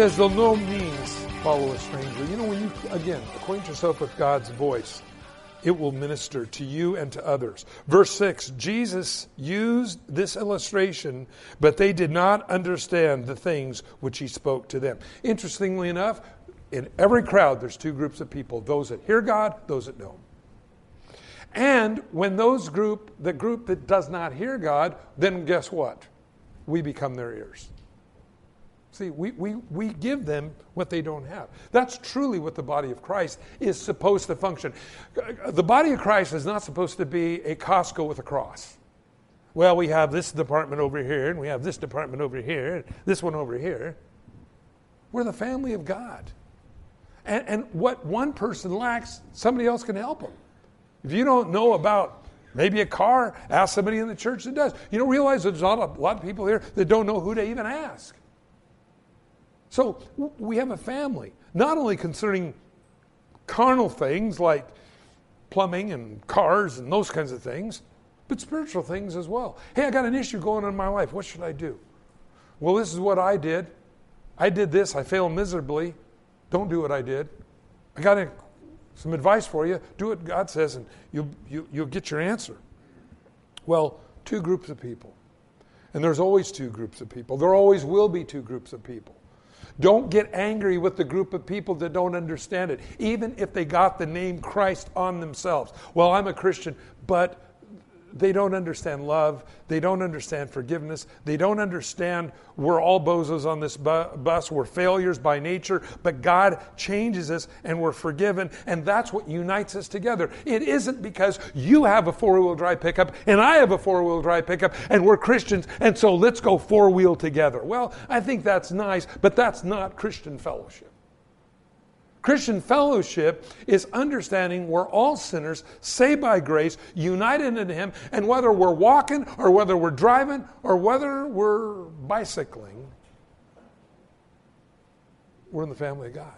Says, they'll no means follow a stranger. You know, when you, again, acquaint yourself with God's voice, it will minister to you and to others. Verse 6 Jesus used this illustration, but they did not understand the things which he spoke to them. Interestingly enough, in every crowd, there's two groups of people those that hear God, those that don't. And when those group, the group that does not hear God, then guess what? We become their ears. See, we, we, we give them what they don't have. That's truly what the body of Christ is supposed to function. The body of Christ is not supposed to be a Costco with a cross. Well, we have this department over here, and we have this department over here, and this one over here. We're the family of God. And, and what one person lacks, somebody else can help them. If you don't know about maybe a car, ask somebody in the church that does. You don't realize there's not a lot of people here that don't know who to even ask. So we have a family, not only concerning carnal things like plumbing and cars and those kinds of things, but spiritual things as well. Hey, I got an issue going on in my life. What should I do? Well, this is what I did. I did this. I failed miserably. Don't do what I did. I got a, some advice for you. Do what God says, and you'll, you, you'll get your answer. Well, two groups of people. And there's always two groups of people. There always will be two groups of people. Don't get angry with the group of people that don't understand it, even if they got the name Christ on themselves. Well, I'm a Christian, but they don't understand love. They don't understand forgiveness. They don't understand we're all bozos on this bu- bus. We're failures by nature, but God changes us and we're forgiven. And that's what unites us together. It isn't because you have a four wheel drive pickup and I have a four wheel drive pickup and we're Christians and so let's go four wheel together. Well, I think that's nice, but that's not Christian fellowship. Christian fellowship is understanding we're all sinners, saved by grace, united in Him, and whether we're walking or whether we're driving or whether we're bicycling, we're in the family of God.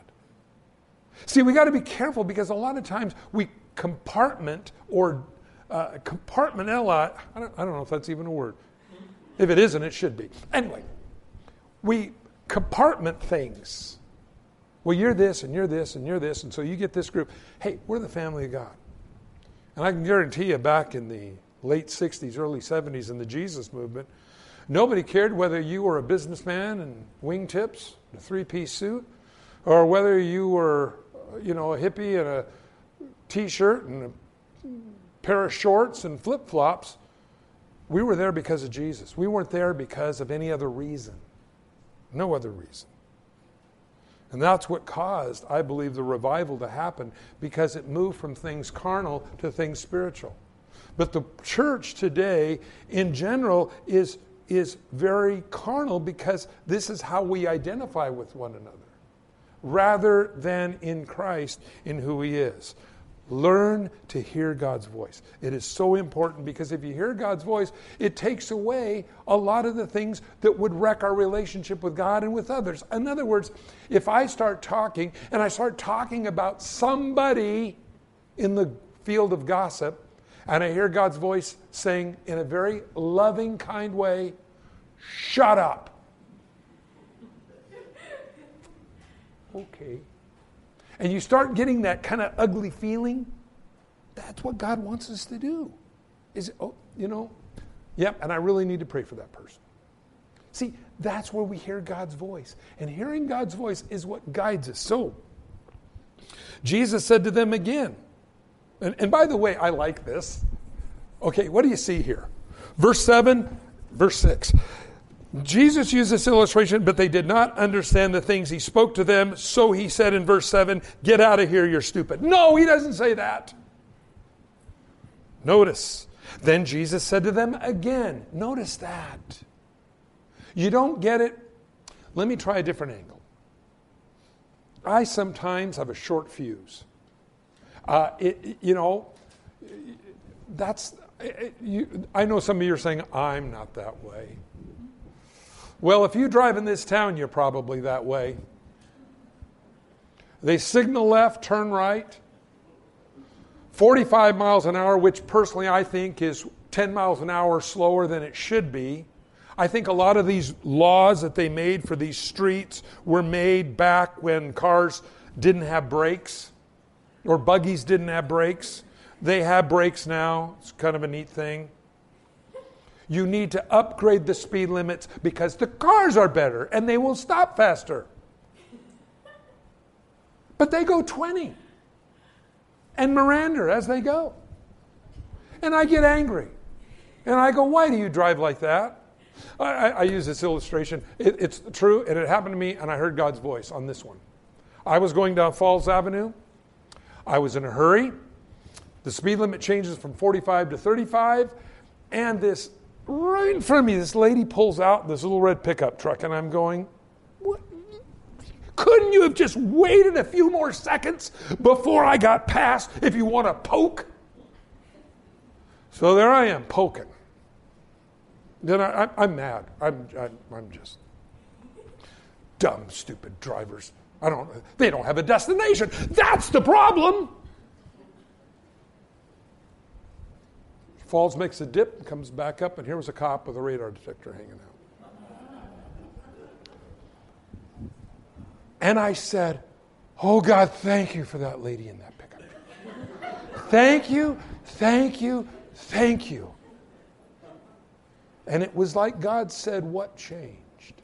See, we got to be careful because a lot of times we compartment or uh, compartmentalize. I don't, I don't know if that's even a word. If it isn't, it should be. Anyway, we compartment things. Well, you're this, and you're this, and you're this, and so you get this group. Hey, we're the family of God. And I can guarantee you, back in the late 60s, early 70s, in the Jesus movement, nobody cared whether you were a businessman in wingtips, a three piece suit, or whether you were, you know, a hippie in a t shirt and a pair of shorts and flip flops. We were there because of Jesus. We weren't there because of any other reason. No other reason. And that's what caused, I believe, the revival to happen because it moved from things carnal to things spiritual. But the church today, in general, is, is very carnal because this is how we identify with one another rather than in Christ, in who He is. Learn to hear God's voice. It is so important because if you hear God's voice, it takes away a lot of the things that would wreck our relationship with God and with others. In other words, if I start talking and I start talking about somebody in the field of gossip, and I hear God's voice saying in a very loving, kind way, shut up. Okay and you start getting that kind of ugly feeling, that's what God wants us to do. Is oh, you know, yep, and I really need to pray for that person. See, that's where we hear God's voice. And hearing God's voice is what guides us. So, Jesus said to them again, and, and by the way, I like this. Okay, what do you see here? Verse 7, verse 6. Jesus used this illustration, but they did not understand the things he spoke to them. So he said in verse 7, Get out of here, you're stupid. No, he doesn't say that. Notice, Then Jesus said to them again, notice that. You don't get it? Let me try a different angle. I sometimes have a short fuse. Uh, it, you know, that's, it, you, I know some of you are saying, I'm not that way. Well, if you drive in this town, you're probably that way. They signal left, turn right. 45 miles an hour, which personally I think is 10 miles an hour slower than it should be. I think a lot of these laws that they made for these streets were made back when cars didn't have brakes or buggies didn't have brakes. They have brakes now. It's kind of a neat thing. You need to upgrade the speed limits because the cars are better and they will stop faster. But they go 20 and Miranda as they go. And I get angry. And I go, Why do you drive like that? I, I, I use this illustration. It, it's true, and it happened to me, and I heard God's voice on this one. I was going down Falls Avenue. I was in a hurry. The speed limit changes from 45 to 35, and this right in front of me, this lady pulls out this little red pickup truck, and I'm going, what? Couldn't you have just waited a few more seconds before I got past if you want to poke? So there I am, poking. Then I, am mad. I'm, I'm, I'm just dumb, stupid drivers. I don't, they don't have a destination. That's the problem. Falls makes a dip, and comes back up, and here was a cop with a radar detector hanging out. And I said, Oh God, thank you for that lady in that pickup. thank you, thank you, thank you. And it was like God said, What changed?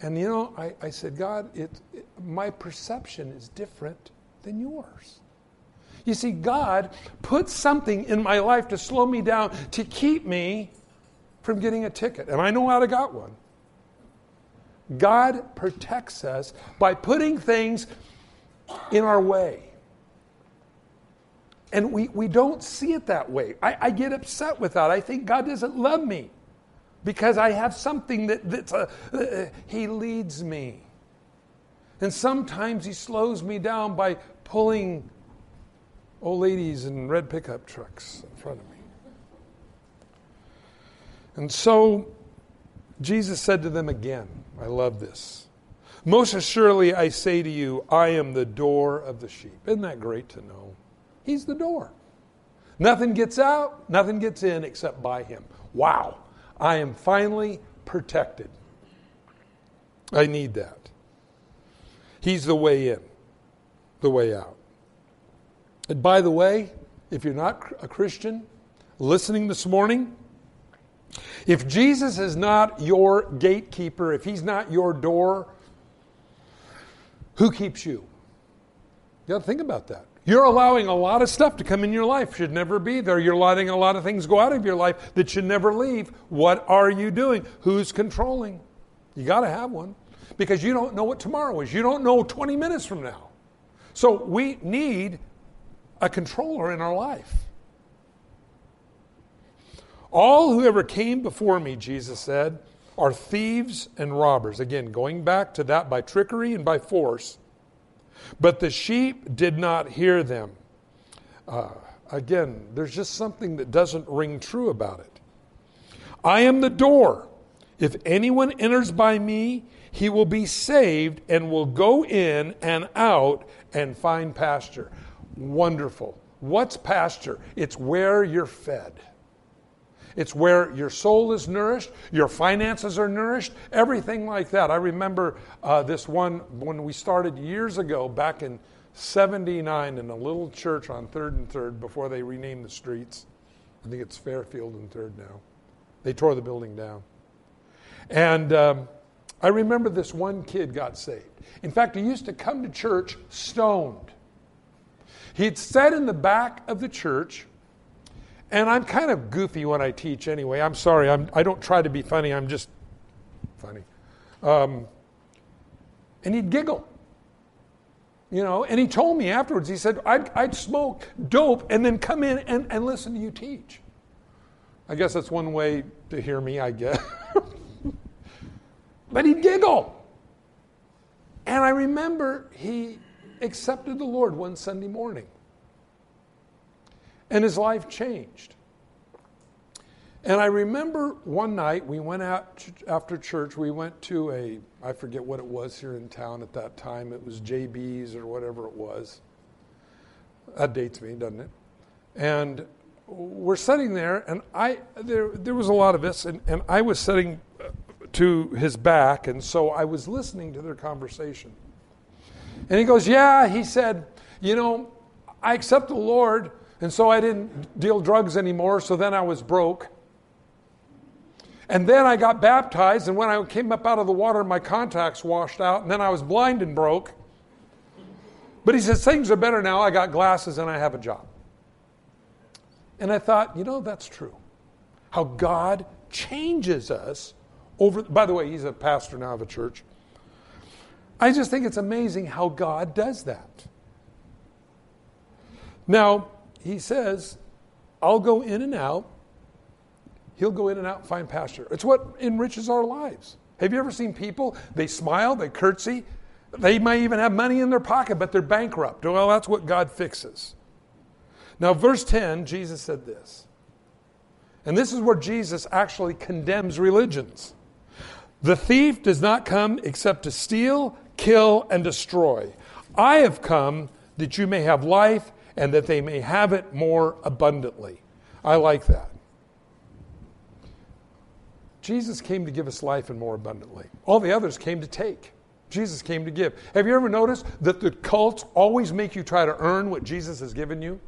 And you know, I, I said, God, it, it, my perception is different than yours. You see, God put something in my life to slow me down, to keep me from getting a ticket. And I know how to got one. God protects us by putting things in our way. And we, we don't see it that way. I, I get upset with that. I think God doesn't love me because I have something that, that's a, uh, He leads me. And sometimes He slows me down by pulling old ladies in red pickup trucks in front of me. And so Jesus said to them again, I love this. Most assuredly, I say to you, I am the door of the sheep. Isn't that great to know? He's the door. Nothing gets out, nothing gets in except by him. Wow. I am finally protected. I need that. He's the way in, the way out. And by the way, if you're not a Christian listening this morning, if Jesus is not your gatekeeper, if he's not your door, who keeps you? You got to think about that. You're allowing a lot of stuff to come in your life, should never be there. You're letting a lot of things go out of your life that should never leave. What are you doing? Who's controlling? You got to have one because you don't know what tomorrow is. You don't know 20 minutes from now. So we need a controller in our life. All who ever came before me, Jesus said, are thieves and robbers. Again, going back to that by trickery and by force. But the sheep did not hear them. Uh, again, there's just something that doesn't ring true about it. I am the door. If anyone enters by me, he will be saved and will go in and out and find pasture. Wonderful. What's pasture? It's where you're fed. It's where your soul is nourished, your finances are nourished, everything like that. I remember uh, this one when we started years ago, back in 79, in a little church on 3rd and 3rd before they renamed the streets. I think it's Fairfield and 3rd now. They tore the building down. And um, I remember this one kid got saved. In fact, he used to come to church stoned. He'd sat in the back of the church and I'm kind of goofy when I teach anyway. I'm sorry. I'm, I do not try to be funny. I'm just funny. Um, and he'd giggle. You know, and he told me afterwards, he said, I'd, I'd smoke dope and then come in and, and listen to you teach. I guess that's one way to hear me, I guess. but he'd giggle. And I remember he accepted the Lord one Sunday morning. And his life changed. And I remember one night we went out after church, we went to a, I forget what it was here in town at that time. It was JB's or whatever it was. That dates me, doesn't it? And we're sitting there, and I there there was a lot of us, and, and I was sitting to his back, and so I was listening to their conversation. And he goes, Yeah, he said, you know, I accept the Lord, and so I didn't deal drugs anymore, so then I was broke. And then I got baptized, and when I came up out of the water, my contacts washed out, and then I was blind and broke. But he says, Things are better now. I got glasses and I have a job. And I thought, you know, that's true. How God changes us over. By the way, he's a pastor now of a church. I just think it's amazing how God does that. Now, he says, I'll go in and out. He'll go in and out and find pasture. It's what enriches our lives. Have you ever seen people? They smile, they curtsy, they may even have money in their pocket, but they're bankrupt. Well, that's what God fixes. Now, verse 10, Jesus said this. And this is where Jesus actually condemns religions. The thief does not come except to steal, kill, and destroy. I have come that you may have life and that they may have it more abundantly. I like that. Jesus came to give us life and more abundantly. All the others came to take. Jesus came to give. Have you ever noticed that the cults always make you try to earn what Jesus has given you?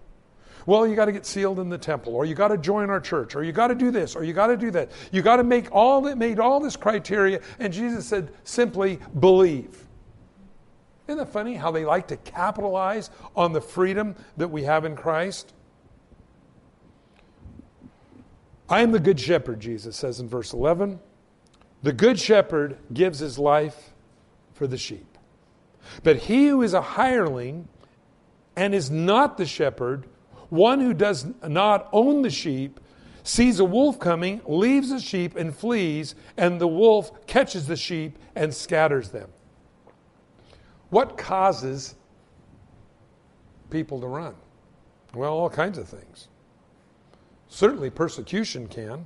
Well, you got to get sealed in the temple, or you got to join our church, or you got to do this, or you got to do that. You got to make all that made all this criteria, and Jesus said simply believe. Isn't that funny how they like to capitalize on the freedom that we have in Christ? I am the good shepherd, Jesus says in verse 11. The good shepherd gives his life for the sheep. But he who is a hireling and is not the shepherd one who does not own the sheep sees a wolf coming, leaves the sheep, and flees, and the wolf catches the sheep and scatters them. What causes people to run? Well, all kinds of things. Certainly, persecution can.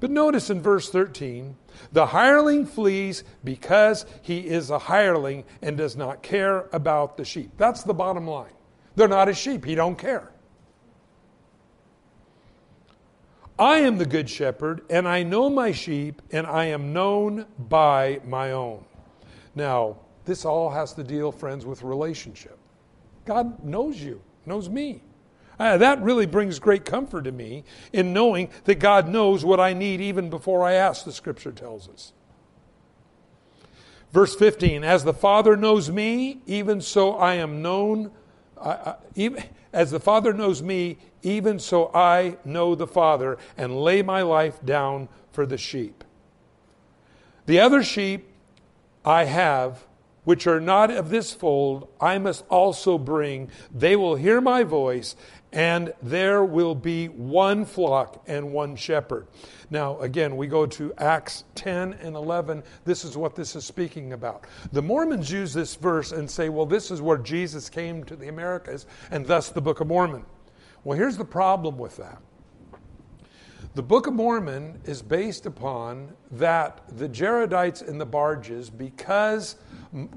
But notice in verse 13, the hireling flees because he is a hireling and does not care about the sheep. That's the bottom line. They're not his sheep. He don't care. I am the good shepherd, and I know my sheep, and I am known by my own. Now, this all has to deal, friends, with relationship. God knows you, knows me. Uh, that really brings great comfort to me in knowing that God knows what I need even before I ask, the scripture tells us. Verse 15 As the Father knows me, even so I am known I, even, as the Father knows me, even so I know the Father and lay my life down for the sheep. The other sheep I have, which are not of this fold, I must also bring. They will hear my voice, and there will be one flock and one shepherd. Now, again, we go to Acts 10 and 11. This is what this is speaking about. The Mormons use this verse and say, well, this is where Jesus came to the Americas, and thus the Book of Mormon. Well, here's the problem with that. The Book of Mormon is based upon that the Jaredites and the barges, because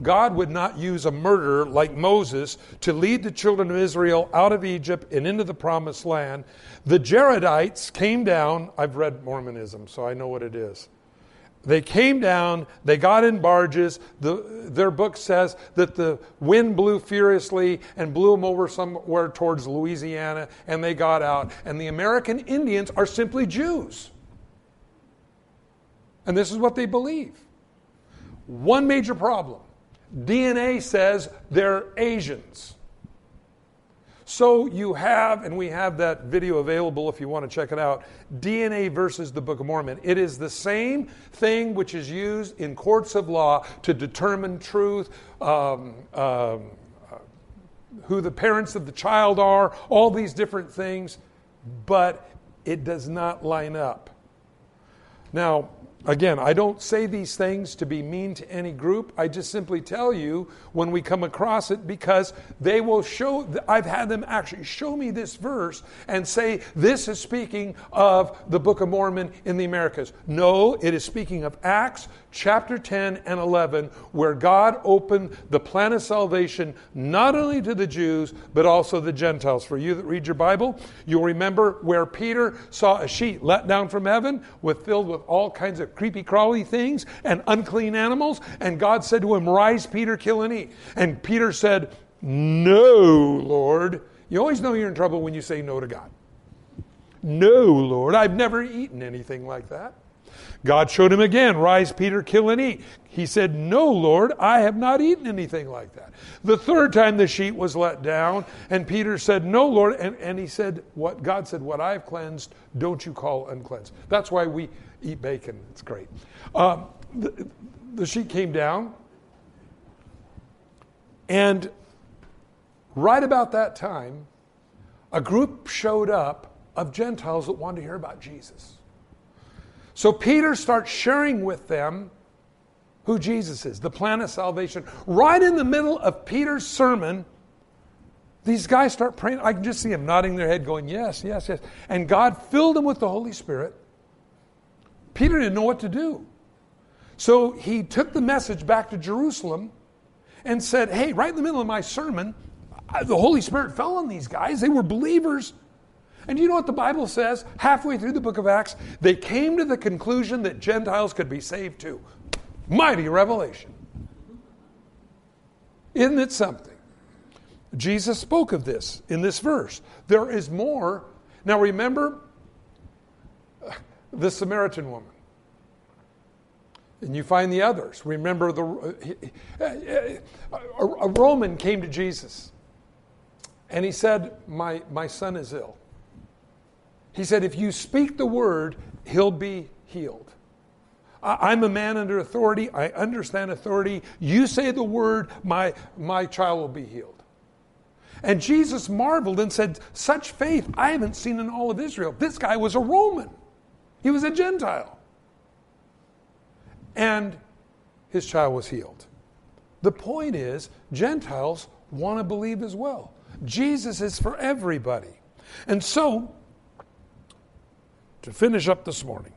God would not use a murderer like Moses to lead the children of Israel out of Egypt and into the promised land, the Jaredites came down. I've read Mormonism, so I know what it is. They came down, they got in barges. The, their book says that the wind blew furiously and blew them over somewhere towards Louisiana, and they got out. And the American Indians are simply Jews. And this is what they believe. One major problem DNA says they're Asians. So you have, and we have that video available if you want to check it out DNA versus the Book of Mormon. It is the same thing which is used in courts of law to determine truth. Um, um, who the parents of the child are, all these different things, but it does not line up. Now, Again, I don't say these things to be mean to any group. I just simply tell you when we come across it because they will show, I've had them actually show me this verse and say, this is speaking of the Book of Mormon in the Americas. No, it is speaking of Acts chapter 10 and 11, where God opened the plan of salvation not only to the Jews, but also the Gentiles. For you that read your Bible, you'll remember where Peter saw a sheet let down from heaven with filled with all kinds of creepy crawly things and unclean animals. And God said to him, Rise, Peter, kill and eat. And Peter said, No, Lord. You always know you're in trouble when you say no to God. No, Lord, I've never eaten anything like that. God showed him again, Rise, Peter, kill and eat. He said, No, Lord, I have not eaten anything like that. The third time the sheet was let down, and Peter said, No, Lord. And, and he said, What God said, What I've cleansed, don't you call uncleansed. That's why we eat bacon. It's great. Um, the, the sheet came down, and right about that time, a group showed up of Gentiles that wanted to hear about Jesus. So Peter starts sharing with them who Jesus is, the plan of salvation. Right in the middle of Peter's sermon, these guys start praying. I can just see them nodding their head, going, Yes, yes, yes. And God filled them with the Holy Spirit. Peter didn't know what to do. So he took the message back to Jerusalem and said, Hey, right in the middle of my sermon, the Holy Spirit fell on these guys. They were believers. And you know what the Bible says? Halfway through the book of Acts, they came to the conclusion that Gentiles could be saved too. Mighty revelation. Isn't it something? Jesus spoke of this in this verse. There is more. Now remember the Samaritan woman. And you find the others. Remember, the, uh, uh, uh, a Roman came to Jesus and he said, my, my son is ill. He said, If you speak the word, he'll be healed. I'm a man under authority. I understand authority. You say the word, my, my child will be healed. And Jesus marveled and said, Such faith I haven't seen in all of Israel. This guy was a Roman, he was a Gentile. And his child was healed. The point is, Gentiles want to believe as well. Jesus is for everybody. And so, to finish up this morning.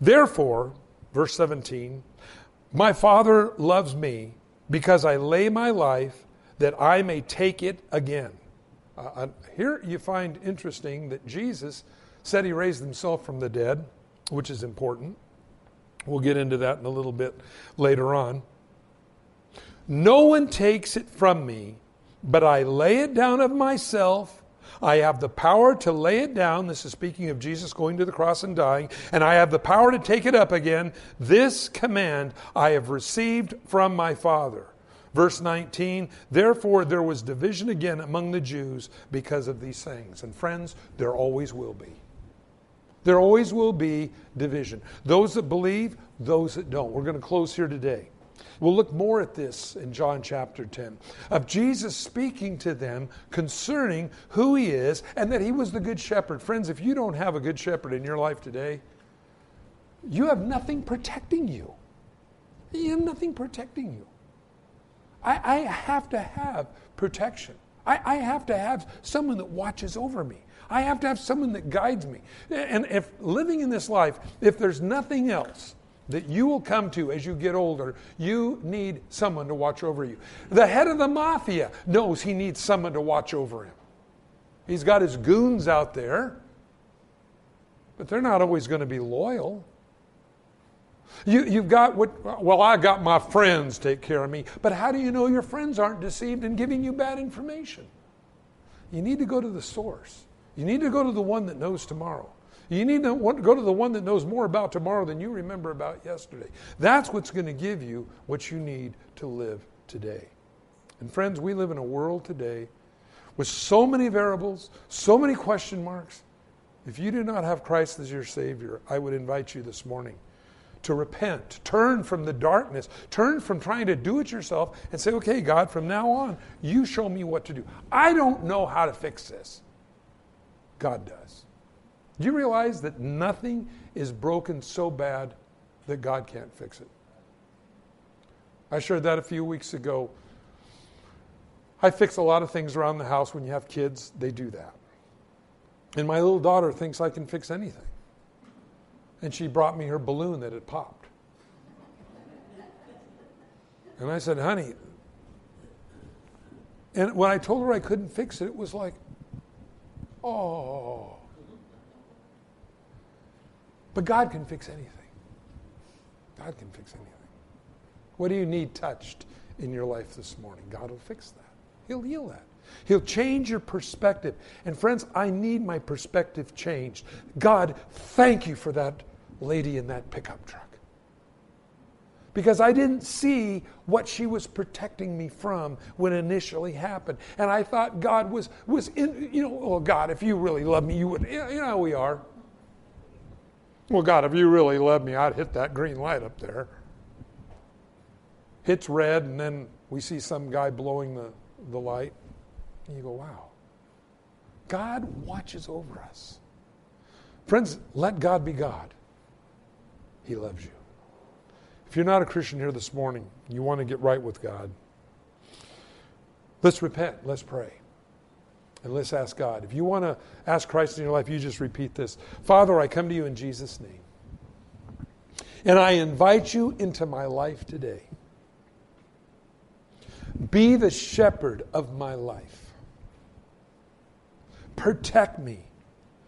Therefore, verse 17, my Father loves me because I lay my life that I may take it again. Uh, uh, here you find interesting that Jesus said he raised himself from the dead, which is important. We'll get into that in a little bit later on. No one takes it from me, but I lay it down of myself. I have the power to lay it down. This is speaking of Jesus going to the cross and dying. And I have the power to take it up again. This command I have received from my Father. Verse 19, therefore there was division again among the Jews because of these things. And friends, there always will be. There always will be division. Those that believe, those that don't. We're going to close here today. We'll look more at this in John chapter 10 of Jesus speaking to them concerning who he is and that he was the good shepherd. Friends, if you don't have a good shepherd in your life today, you have nothing protecting you. You have nothing protecting you. I, I have to have protection. I, I have to have someone that watches over me. I have to have someone that guides me. And if living in this life, if there's nothing else, that you will come to as you get older, you need someone to watch over you. The head of the mafia knows he needs someone to watch over him. He's got his goons out there, but they're not always going to be loyal. You, you've got what, well, I got my friends take care of me, but how do you know your friends aren't deceived and giving you bad information? You need to go to the source. You need to go to the one that knows tomorrow. You need to go to the one that knows more about tomorrow than you remember about yesterday. That's what's going to give you what you need to live today. And friends, we live in a world today with so many variables, so many question marks. If you do not have Christ as your Savior, I would invite you this morning to repent, turn from the darkness, turn from trying to do it yourself, and say, okay, God, from now on, you show me what to do. I don't know how to fix this. God does. Do you realize that nothing is broken so bad that God can't fix it? I shared that a few weeks ago. I fix a lot of things around the house when you have kids, they do that. And my little daughter thinks I can fix anything. And she brought me her balloon that had popped. And I said, honey, and when I told her I couldn't fix it, it was like, oh. But God can fix anything. God can fix anything. What do you need touched in your life this morning? God will fix that. He'll heal that. He'll change your perspective. And friends, I need my perspective changed. God, thank you for that lady in that pickup truck. Because I didn't see what she was protecting me from when it initially happened. And I thought God was, was in, you know, oh God, if you really love me, you would, you know we are. Well, God, if you really love me, I'd hit that green light up there. Hits red, and then we see some guy blowing the, the light. And you go, wow. God watches over us. Friends, let God be God. He loves you. If you're not a Christian here this morning, you want to get right with God, let's repent. Let's pray. And let's ask God. If you want to ask Christ in your life, you just repeat this Father, I come to you in Jesus' name. And I invite you into my life today. Be the shepherd of my life. Protect me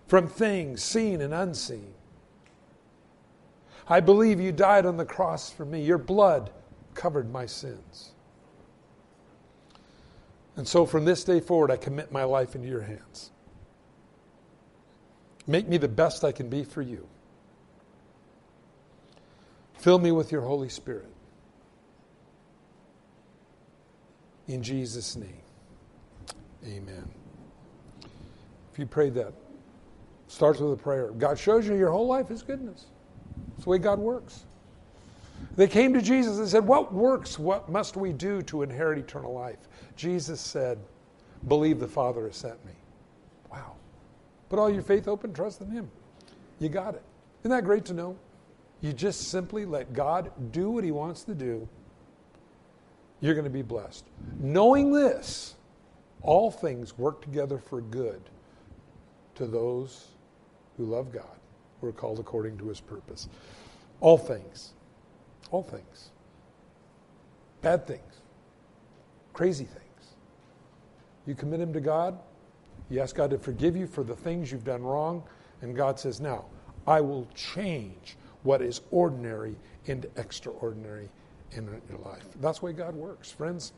from things seen and unseen. I believe you died on the cross for me. Your blood covered my sins. And so from this day forward, I commit my life into your hands. Make me the best I can be for you. Fill me with your Holy Spirit. In Jesus' name, amen. If you prayed that, starts with a prayer. God shows you your whole life is goodness. It's the way God works. They came to Jesus and said, What works, what must we do to inherit eternal life? Jesus said, Believe the Father has sent me. Wow. Put all your faith open, trust in Him. You got it. Isn't that great to know? You just simply let God do what He wants to do. You're going to be blessed. Knowing this, all things work together for good to those who love God, who are called according to his purpose. All things. All things. Bad things. Crazy things. You commit them to God. You ask God to forgive you for the things you've done wrong. And God says, Now, I will change what is ordinary into extraordinary in your life. That's the way God works. Friends,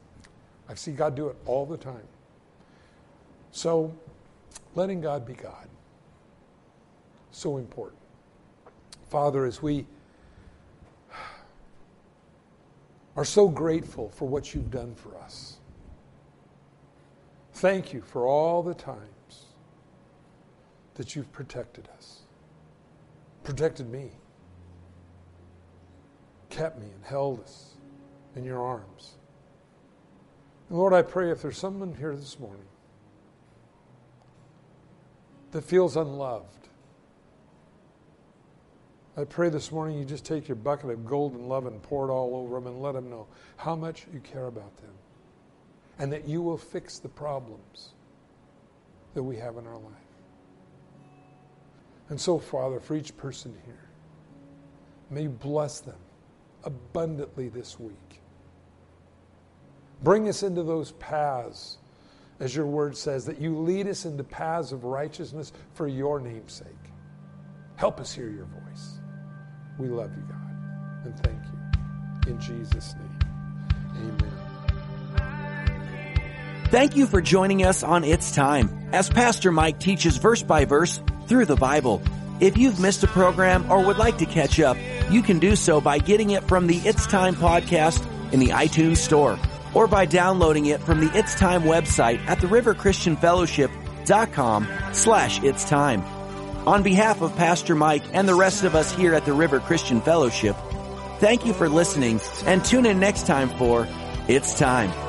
I see God do it all the time. So, letting God be God. So important. Father, as we are so grateful for what you've done for us, thank you for all the times that you've protected us, protected me, kept me, and held us in your arms. And Lord, I pray if there's someone here this morning that feels unloved. I pray this morning you just take your bucket of golden love and pour it all over them and let them know how much you care about them and that you will fix the problems that we have in our life. And so, Father, for each person here, may you bless them abundantly this week. Bring us into those paths as your word says, that you lead us into paths of righteousness for your name's sake. Help us hear your voice. We love you, God, and thank you. In Jesus' name, amen. Thank you for joining us on It's Time as Pastor Mike teaches verse by verse through the Bible. If you've missed a program or would like to catch up, you can do so by getting it from the It's Time podcast in the iTunes Store or by downloading it from the It's Time website at theriverchristianfellowship.com slash It's Time. On behalf of Pastor Mike and the rest of us here at the River Christian Fellowship, Thank you for listening and tune in next time for It's Time